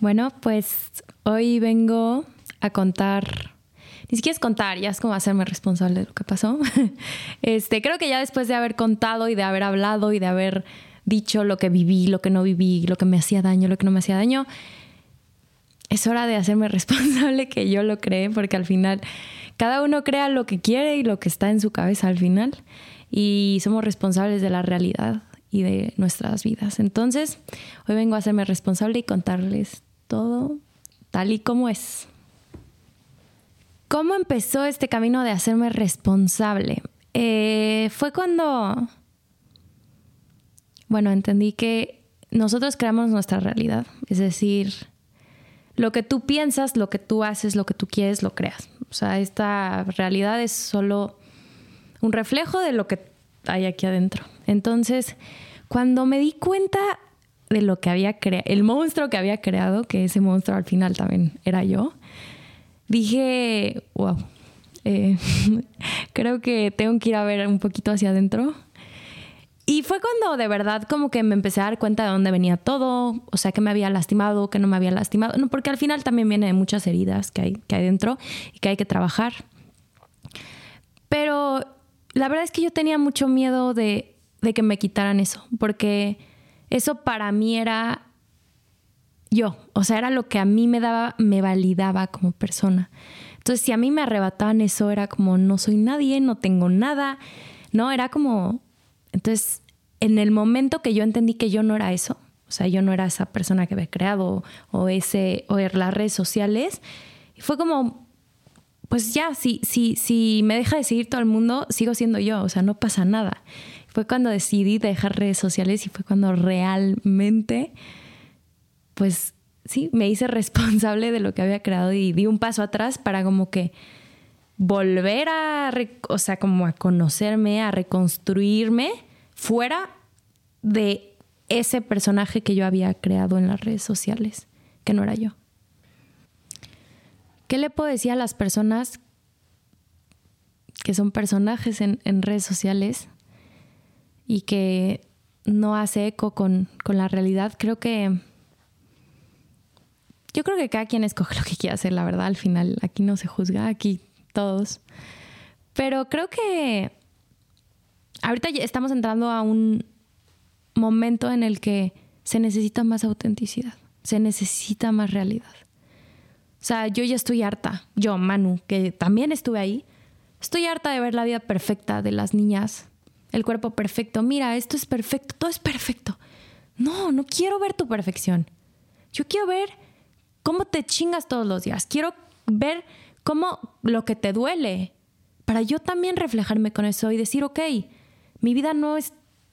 Bueno, pues hoy vengo a contar, ni siquiera es contar, ya es como hacerme responsable de lo que pasó. Este, creo que ya después de haber contado y de haber hablado y de haber dicho lo que viví, lo que no viví, lo que me hacía daño, lo que no me hacía daño, es hora de hacerme responsable que yo lo creé, porque al final cada uno crea lo que quiere y lo que está en su cabeza al final, y somos responsables de la realidad y de nuestras vidas. Entonces, hoy vengo a hacerme responsable y contarles todo tal y como es. ¿Cómo empezó este camino de hacerme responsable? Eh, fue cuando, bueno, entendí que nosotros creamos nuestra realidad, es decir, lo que tú piensas, lo que tú haces, lo que tú quieres, lo creas. O sea, esta realidad es solo un reflejo de lo que hay aquí adentro. Entonces, cuando me di cuenta de lo que había creado, el monstruo que había creado, que ese monstruo al final también era yo, dije, wow, eh, creo que tengo que ir a ver un poquito hacia adentro. Y fue cuando de verdad como que me empecé a dar cuenta de dónde venía todo, o sea, que me había lastimado, que no me había lastimado, no, porque al final también viene de muchas heridas que hay, que hay dentro y que hay que trabajar. Pero la verdad es que yo tenía mucho miedo de, de que me quitaran eso, porque eso para mí era yo, o sea, era lo que a mí me daba, me validaba como persona. Entonces, si a mí me arrebataban eso, era como, no soy nadie, no tengo nada, ¿no? Era como, entonces, en el momento que yo entendí que yo no era eso, o sea, yo no era esa persona que había creado o ese, o las redes sociales, fue como, pues ya, si, si, si me deja de seguir todo el mundo, sigo siendo yo, o sea, no pasa nada. Fue cuando decidí dejar redes sociales y fue cuando realmente, pues sí, me hice responsable de lo que había creado y di un paso atrás para como que volver a, o sea, como a conocerme, a reconstruirme fuera de ese personaje que yo había creado en las redes sociales, que no era yo. ¿Qué le puedo decir a las personas que son personajes en, redes sociales y que no hace eco con, con, la realidad? Creo que. Yo creo que cada quien escoge lo que quiere hacer, la verdad. Al final, aquí no se juzga, aquí todos. Pero creo que ahorita estamos entrando a un momento en el que se necesita más autenticidad, se necesita más realidad. O sea, yo ya estoy harta, yo, Manu, que también estuve ahí, estoy harta de ver la vida perfecta de las niñas, el cuerpo perfecto. Mira, esto es perfecto, todo es perfecto. No, no quiero ver tu perfección. Yo quiero ver cómo te chingas todos los días. Quiero ver cómo lo que te duele, para yo también reflejarme con eso y decir, ok, mi vida no es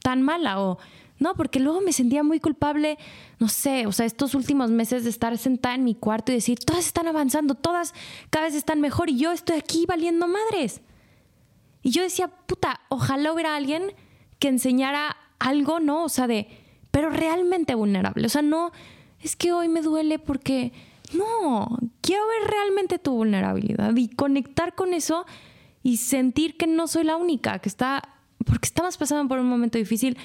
tan mala o no, porque luego me sentía muy culpable, no sé, o sea, estos últimos meses de estar sentada en mi cuarto y decir, todas están avanzando, todas cada vez están mejor y yo estoy aquí valiendo madres. Y yo decía, puta, ojalá hubiera alguien que enseñara algo, ¿no? O sea, de, pero realmente vulnerable. O sea, no, es que hoy me duele porque, no, quiero ver realmente tu vulnerabilidad y conectar con eso y sentir que no soy la única, que está, porque estamos pasando por un momento difícil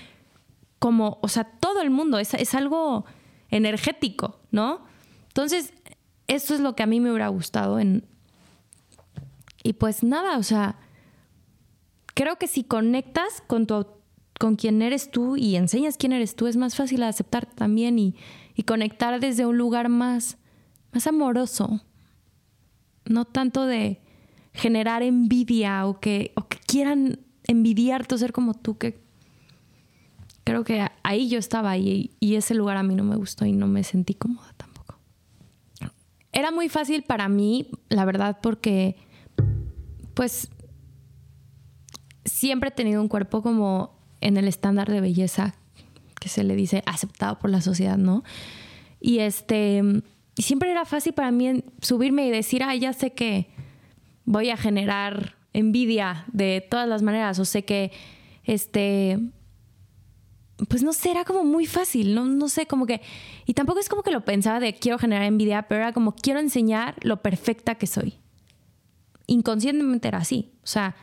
como, o sea, todo el mundo, es, es algo energético, ¿no? Entonces, eso es lo que a mí me hubiera gustado en... Y pues nada, o sea, creo que si conectas con tu con quién eres tú y enseñas quién eres tú, es más fácil aceptar también y, y conectar desde un lugar más, más amoroso. No tanto de generar envidia o que, o que quieran envidiarte o ser como tú, que creo que ahí yo estaba ahí y ese lugar a mí no me gustó y no me sentí cómoda tampoco. Era muy fácil para mí, la verdad, porque pues siempre he tenido un cuerpo como en el estándar de belleza que se le dice aceptado por la sociedad, ¿no? Y este, siempre era fácil para mí subirme y decir, ah, ya sé que voy a generar envidia de todas las maneras, o sé que este pues no sé, era como muy fácil, no, no sé, como que, y tampoco es como que lo pensaba de quiero generar envidia, pero era como quiero enseñar lo perfecta que soy. Inconscientemente era así, o sea,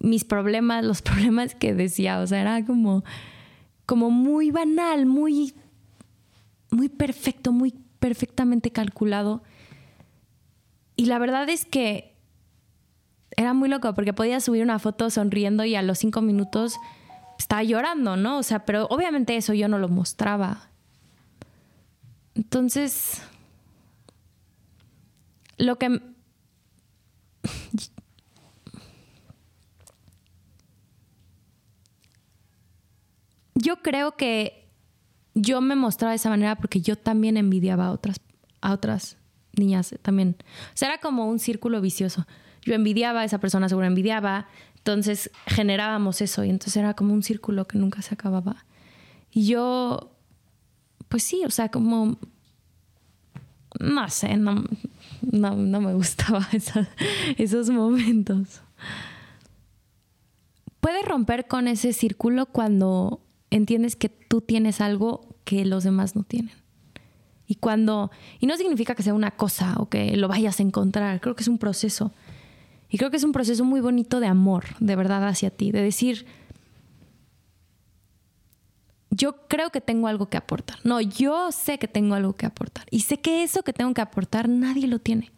mis problemas, los problemas que decía, o sea, era como, como muy banal, muy, muy perfecto, muy perfectamente calculado. Y la verdad es que era muy loco porque podía subir una foto sonriendo y a los cinco minutos estaba llorando, ¿no? O sea, pero obviamente eso yo no lo mostraba. Entonces, lo que... Yo creo que yo me mostraba de esa manera porque yo también envidiaba a otras, a otras niñas también. O sea, era como un círculo vicioso. Yo envidiaba, esa persona seguro envidiaba, entonces generábamos eso y entonces era como un círculo que nunca se acababa. Y yo, pues sí, o sea, como, no sé, no, no, me gustaba esos momentos. Puedes romper con ese círculo cuando entiendes que tú tienes algo que los demás no tienen. Y cuando, y no significa que sea una cosa o que lo vayas a encontrar, creo que es un proceso. Y creo que es un proceso muy bonito de amor, de verdad, hacia ti, de decir, yo creo que tengo algo que aportar. No, yo sé que tengo algo que aportar. Y sé que eso que tengo que aportar nadie lo tiene.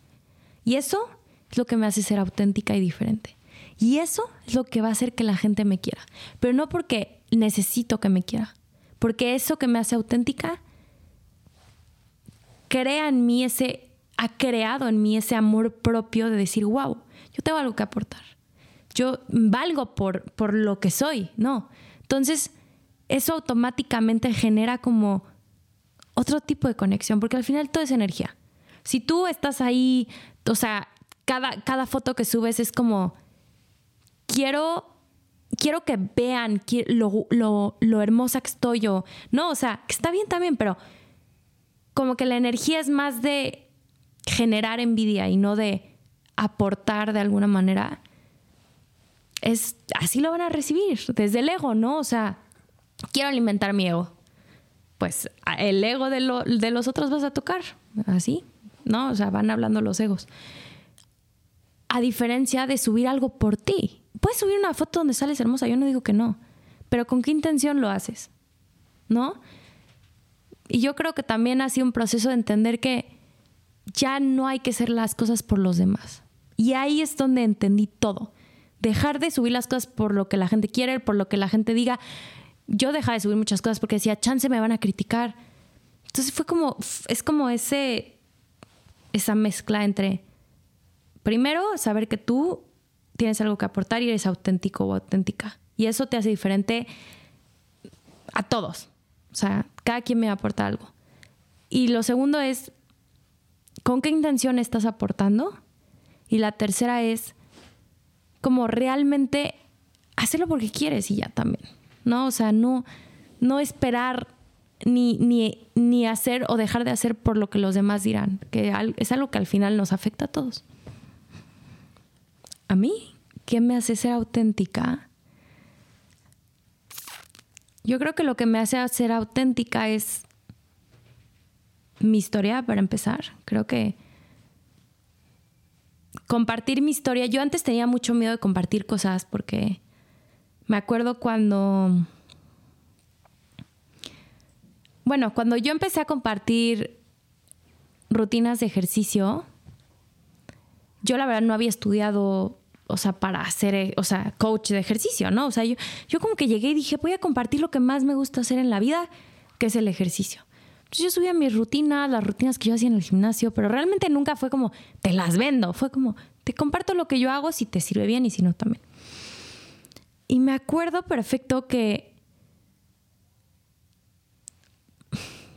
Y eso es lo que me hace ser auténtica y diferente. Y eso es lo que va a hacer que la gente me quiera. Pero no porque necesito que me quiera. Porque eso que me hace auténtica crea en mí ese, ha creado en mí ese amor propio de decir, wow, yo tengo algo que aportar. Yo valgo por, por lo que soy, ¿no? Entonces, eso automáticamente genera como otro tipo de conexión, porque al final todo es energía. Si tú estás ahí, o sea, cada, cada foto que subes es como, quiero, quiero que vean lo, lo, lo hermosa que estoy yo. No, o sea, que está bien también, pero como que la energía es más de generar envidia y no de aportar de alguna manera. Es, así lo van a recibir, desde el ego, ¿no? O sea, quiero alimentar mi ego. Pues el ego de, de los otros vas a tocar, así, ¿no? O sea, van hablando los egos. A diferencia de subir algo por ti. Puedes subir una foto donde sales hermosa, yo no digo que no, pero ¿con qué intención lo haces? ¿No? Y yo creo que también ha sido un proceso de entender que ya no hay que hacer las cosas por los demás. Y ahí es donde entendí todo. Dejar de subir las cosas por lo que la gente quiere, por lo que la gente diga. Yo dejaba de subir muchas cosas porque decía, chance me van a criticar. Entonces fue como, es como ese, esa mezcla entre, primero, saber que tú tienes algo que aportar y eres auténtico o auténtica. Y eso te hace diferente a todos. O sea, cada quien me aporta algo. Y lo segundo es, ¿con qué intención estás aportando? Y la tercera es, como realmente hacerlo porque quieres y ya también. ¿No? O sea, no, no esperar ni, ni, ni hacer o dejar de hacer por lo que los demás dirán, que es algo que al final nos afecta a todos. A mí, ¿qué me hace ser auténtica? Yo creo que lo que me hace ser auténtica es mi historia, para empezar. Creo que compartir mi historia, yo antes tenía mucho miedo de compartir cosas porque me acuerdo cuando, bueno, cuando yo empecé a compartir rutinas de ejercicio, yo la verdad no había estudiado o sea, para ser, eh, o sea, coach de ejercicio, ¿no? O sea, yo, yo como que llegué y dije, voy a compartir lo que más me gusta hacer en la vida, que es el ejercicio. Entonces yo subía mis rutinas, las rutinas que yo hacía en el gimnasio, pero realmente nunca fue como, te las vendo, fue como, te comparto lo que yo hago si te sirve bien y si no también. Y me acuerdo perfecto que,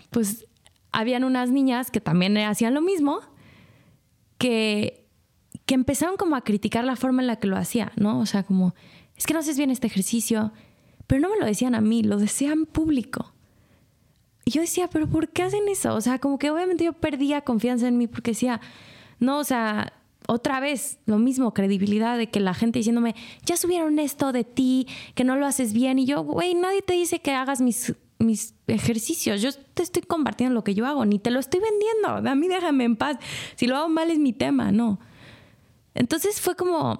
pues, habían unas niñas que también hacían lo mismo, que que empezaron como a criticar la forma en la que lo hacía, ¿no? O sea, como, es que no haces bien este ejercicio, pero no me lo decían a mí, lo decían público. Y yo decía, pero ¿por qué hacen eso? O sea, como que obviamente yo perdía confianza en mí porque decía, no, o sea, otra vez lo mismo, credibilidad de que la gente diciéndome, ya subieron esto de ti, que no lo haces bien. Y yo, güey, nadie te dice que hagas mis, mis ejercicios. Yo te estoy compartiendo lo que yo hago, ni te lo estoy vendiendo. A mí déjame en paz. Si lo hago mal es mi tema, no. Entonces fue como,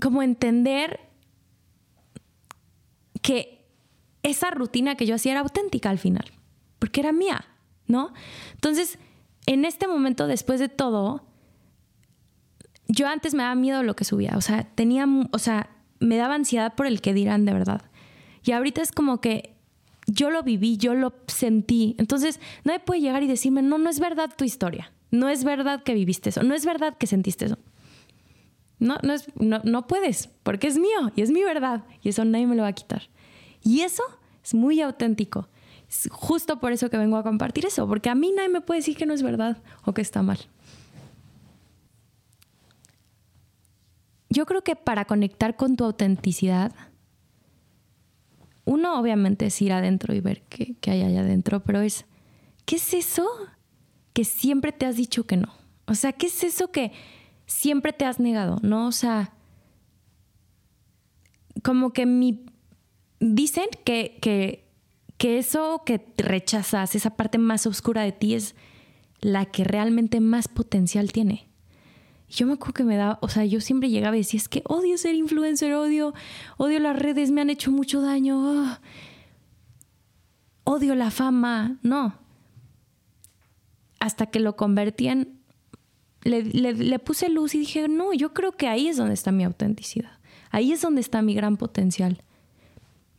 como entender que esa rutina que yo hacía era auténtica al final. porque era mía, ¿no? Entonces, en este momento, después de todo, yo antes me daba miedo lo que subía, o sea, tenía, o sea, me daba ansiedad por el que dirán de verdad. Y ahorita es como que yo lo viví, yo lo sentí. Entonces, nadie puede llegar y decirme, no, no es verdad tu historia. No es verdad que viviste eso. No es verdad que sentiste eso. No, no, es, no, no puedes, porque es mío y es mi verdad. Y eso nadie me lo va a quitar. Y eso es muy auténtico. Es justo por eso que vengo a compartir eso, porque a mí nadie me puede decir que no es verdad o que está mal. Yo creo que para conectar con tu autenticidad, uno obviamente es ir adentro y ver qué, hay allá adentro, pero es, ¿qué es eso que siempre te has dicho que no? O sea, ¿qué es eso que siempre te has negado? ¿No? O sea, como que mi... Dicen que, que, que eso que rechazas, esa parte más oscura de ti es la que realmente más potencial tiene yo me acuerdo que me daba, o sea, yo siempre llegaba y decía, es que odio ser influencer, odio, odio las redes, me han hecho mucho daño, ah, odio la fama, no. Hasta que lo convertí en, le, le puse luz y dije, no, yo creo que ahí es donde está mi autenticidad, ahí es donde está mi gran potencial.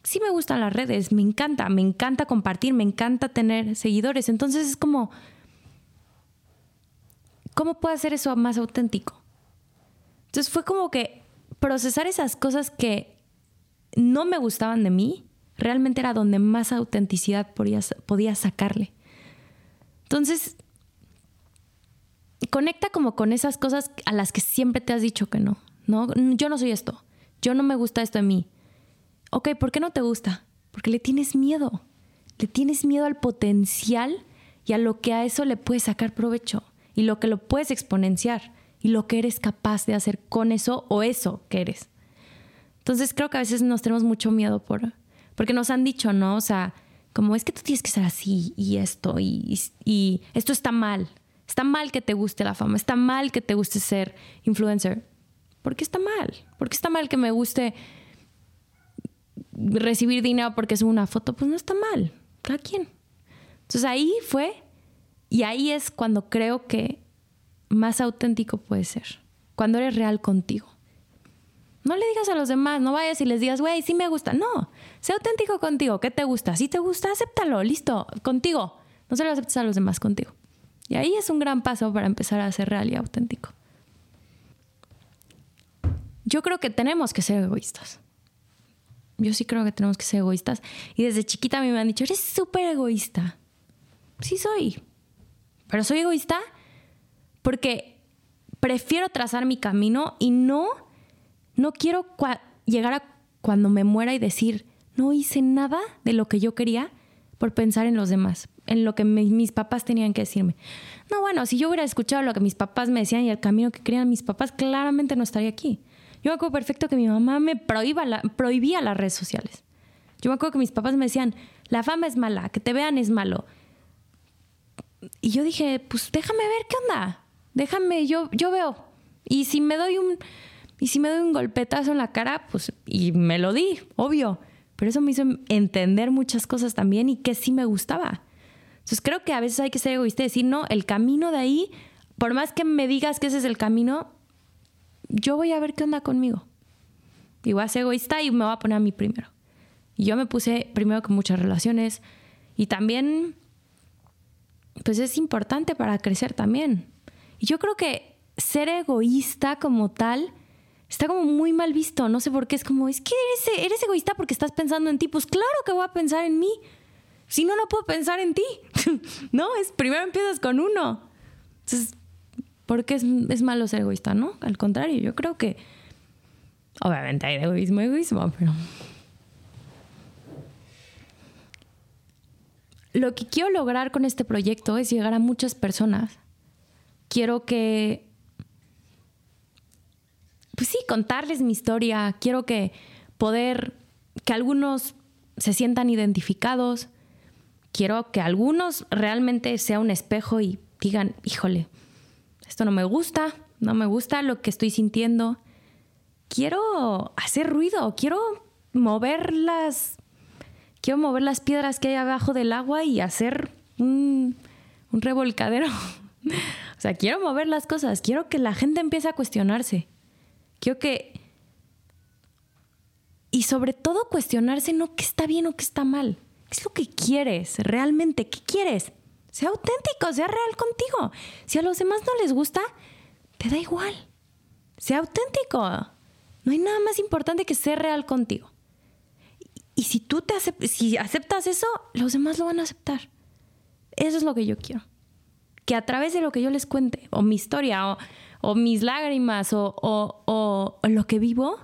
Sí me gustan las redes, me encanta, me encanta compartir, me encanta tener seguidores, entonces es como ¿cómo puedo hacer eso más auténtico? Entonces fue como que procesar esas cosas que no me gustaban de mí, realmente era donde más autenticidad podía, podía sacarle. Entonces, conecta como con esas cosas a las que siempre te has dicho que no. No, yo no soy esto. Yo no me gusta esto de mí. Ok, ¿por qué no te gusta? Porque le tienes miedo. Le tienes miedo al potencial y a lo que a eso le puedes sacar provecho y lo que lo puedes exponenciar y lo que eres capaz de hacer con eso o eso que eres. Entonces creo que a veces nos tenemos mucho miedo por, porque nos han dicho, ¿no? O sea, como es que tú tienes que ser así y esto y esto está mal. Está mal que te guste la fama, está mal que te guste ser influencer. ¿Por qué está mal? ¿Por qué está mal que me guste recibir dinero porque es una foto? Pues no está mal, cada quien. Entonces ahí fue y ahí es cuando creo que más auténtico puede ser, cuando eres real contigo. No le digas a los demás, no vayas y les digas, güey, sí me gusta. No, sé auténtico contigo. ¿Qué te gusta? Si te gusta, acéptalo, listo, contigo. No se lo aceptes a los demás contigo. Y ahí es un gran paso para empezar a ser real y auténtico. Yo creo que tenemos que ser egoístas. Yo sí creo que tenemos que ser egoístas. Y desde chiquita a mí me han dicho, eres súper egoísta. Sí soy. Pero soy egoísta porque prefiero trazar mi camino y no, no quiero llegar a cuando me muera y decir, no hice nada de lo que yo quería por pensar en los demás, en lo que mis papás tenían que decirme. No, bueno, si yo hubiera escuchado lo que mis papás me decían y el camino que querían mis papás, claramente no estaría aquí. Yo me acuerdo perfecto que mi mamá me prohibía las redes sociales. Yo me acuerdo que mis papás me decían, la fama es mala, que te vean es malo, y yo dije, pues déjame ver qué onda. Déjame, yo, yo veo. Y si me doy un, y si me doy un golpetazo en la cara, pues, y me lo di, obvio. Pero eso me hizo entender muchas cosas también y que sí me gustaba. Entonces creo que a veces hay que ser egoísta y decir, no, el camino de ahí, por más que me digas que ese es el camino, yo voy a ver qué onda conmigo. Y voy a ser egoísta y me voy a poner a mí primero. Y yo me puse primero con muchas relaciones y también pues es importante para crecer también. Y yo creo que ser egoísta como tal está como muy mal visto. No sé por qué es como, es que eres, eres egoísta porque estás pensando en ti. Pues claro que voy a pensar en mí. Si no, no puedo pensar en ti. no, es primero empiezas con uno. Entonces, ¿por qué es, es malo ser egoísta? No, al contrario, yo creo que obviamente hay egoísmo, egoísmo, pero lo que quiero lograr con este proyecto es llegar a muchas personas. Quiero que, pues sí, contarles mi historia. Quiero que poder, que algunos se sientan identificados. Quiero que algunos realmente sea un espejo y digan, híjole, esto no me gusta, no me gusta lo que estoy sintiendo. Quiero hacer ruido, quiero mover las quiero mover las piedras que hay abajo del agua y hacer un, un revolcadero. o sea, quiero mover las cosas, quiero que la gente empiece a cuestionarse. Quiero que... Y sobre todo cuestionarse no qué está bien o qué está mal. ¿Qué es lo que quieres? ¿Realmente qué quieres? Sea auténtico, sea real contigo. Si a los demás no les gusta, te da igual. Sea auténtico. No hay nada más importante que ser real contigo. Y si tú te si aceptas eso, los demás lo van a aceptar. Eso es lo que yo quiero. Que a través de lo que yo les cuente, o mi historia, o, mis lágrimas, o, o, lo que vivo,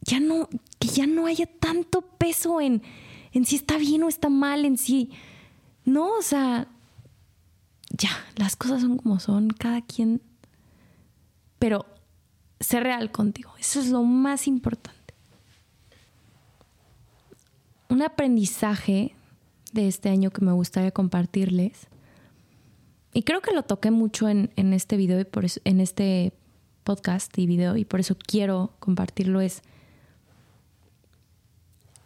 ya no, que ya no haya tanto peso en, en si está bien o está mal, en si. No, o sea, ya, las cosas son como son, cada quien. Pero ser real contigo, eso es lo más importante. Un aprendizaje de este año que me gustaría compartirles, y creo que lo toqué mucho en, este video y por eso, en este podcast y video, y por eso quiero compartirlo, es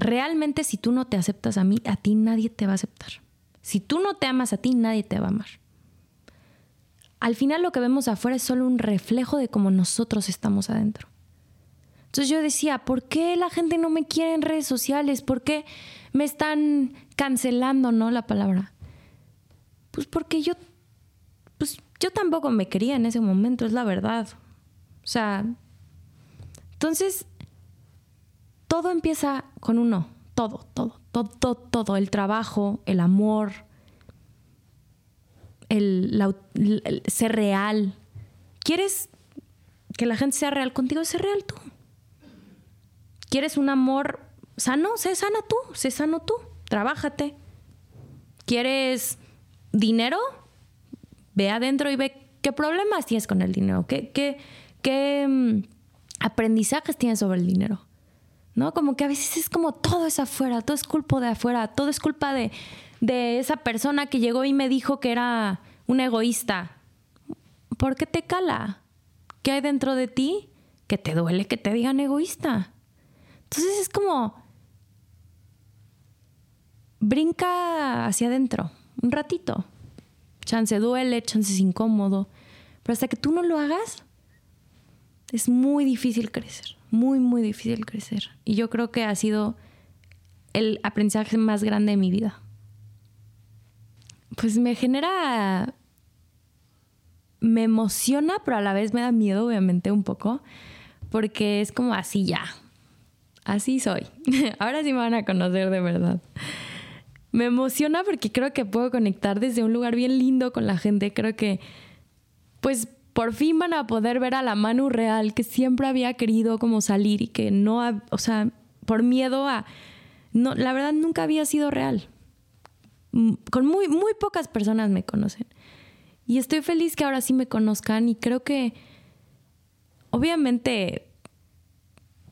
realmente si tú no te aceptas a mí, a ti nadie te va a aceptar. Si tú no te amas a ti, nadie te va a amar al final lo que vemos afuera es solo un reflejo de cómo nosotros estamos adentro. Entonces yo decía, ¿por qué la gente no me quiere en redes sociales? ¿Por qué me están cancelando, no la palabra? Pues porque yo, pues yo tampoco me quería en ese momento, es la verdad. O sea, entonces todo empieza con uno, todo, todo, todo, todo, el trabajo, el amor, el, ser real. ¿Quieres que la gente sea real contigo? Sé real tú. ¿Quieres un amor sano? Sé sana tú, sé sano tú. Trabájate. ¿Quieres dinero? Ve adentro y ve qué problemas tienes con el dinero, qué, qué, qué mm, aprendizajes tienes sobre el dinero. ¿No? Como que a veces es como todo es afuera, todo es culpa de afuera, todo es culpa de, de esa persona que llegó y me dijo que era un egoísta. ¿Por qué te cala? ¿Qué hay dentro de ti que te duele que te digan egoísta? Entonces es como brinca hacia adentro un ratito. Chance duele, chance es incómodo, pero hasta que tú no lo hagas es muy difícil crecer, muy muy difícil crecer. Y yo creo que ha sido el aprendizaje más grande de mi vida pues me genera, me emociona, pero a la vez me da miedo, obviamente, un poco, porque es como así ya, así soy. Ahora sí me van a conocer de verdad. Me emociona porque creo que puedo conectar desde un lugar bien lindo con la gente. Creo que, pues, por fin van a poder ver a la Manu real que siempre había querido como salir y que no, o sea, por miedo a, no, la verdad nunca había sido real con muy, muy pocas personas me conocen. Y estoy feliz que ahora sí me conozcan y creo que obviamente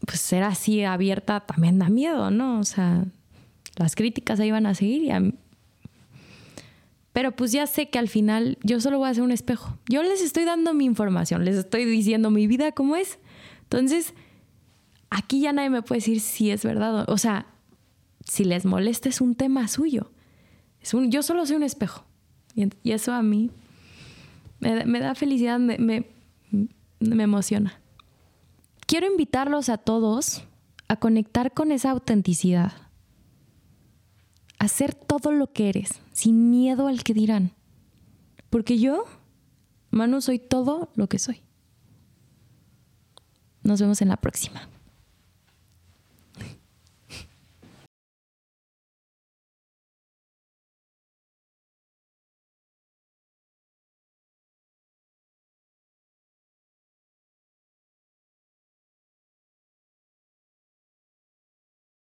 pues ser así abierta también da miedo, ¿no? O sea, las críticas ahí van a seguir Pero pues ya sé que al final yo solo voy a ser un espejo. Yo les estoy dando mi información, les estoy diciendo mi vida como es. Entonces, aquí ya nadie me puede decir si es verdad. O sea, si les molesta es un tema suyo yo solo soy un espejo. Y, eso a mí me, da felicidad, me, me emociona. Quiero invitarlos a todos a conectar con esa autenticidad. A ser todo lo que eres, sin miedo al que dirán. Porque yo, Manu, soy todo lo que soy. Nos vemos en la próxima.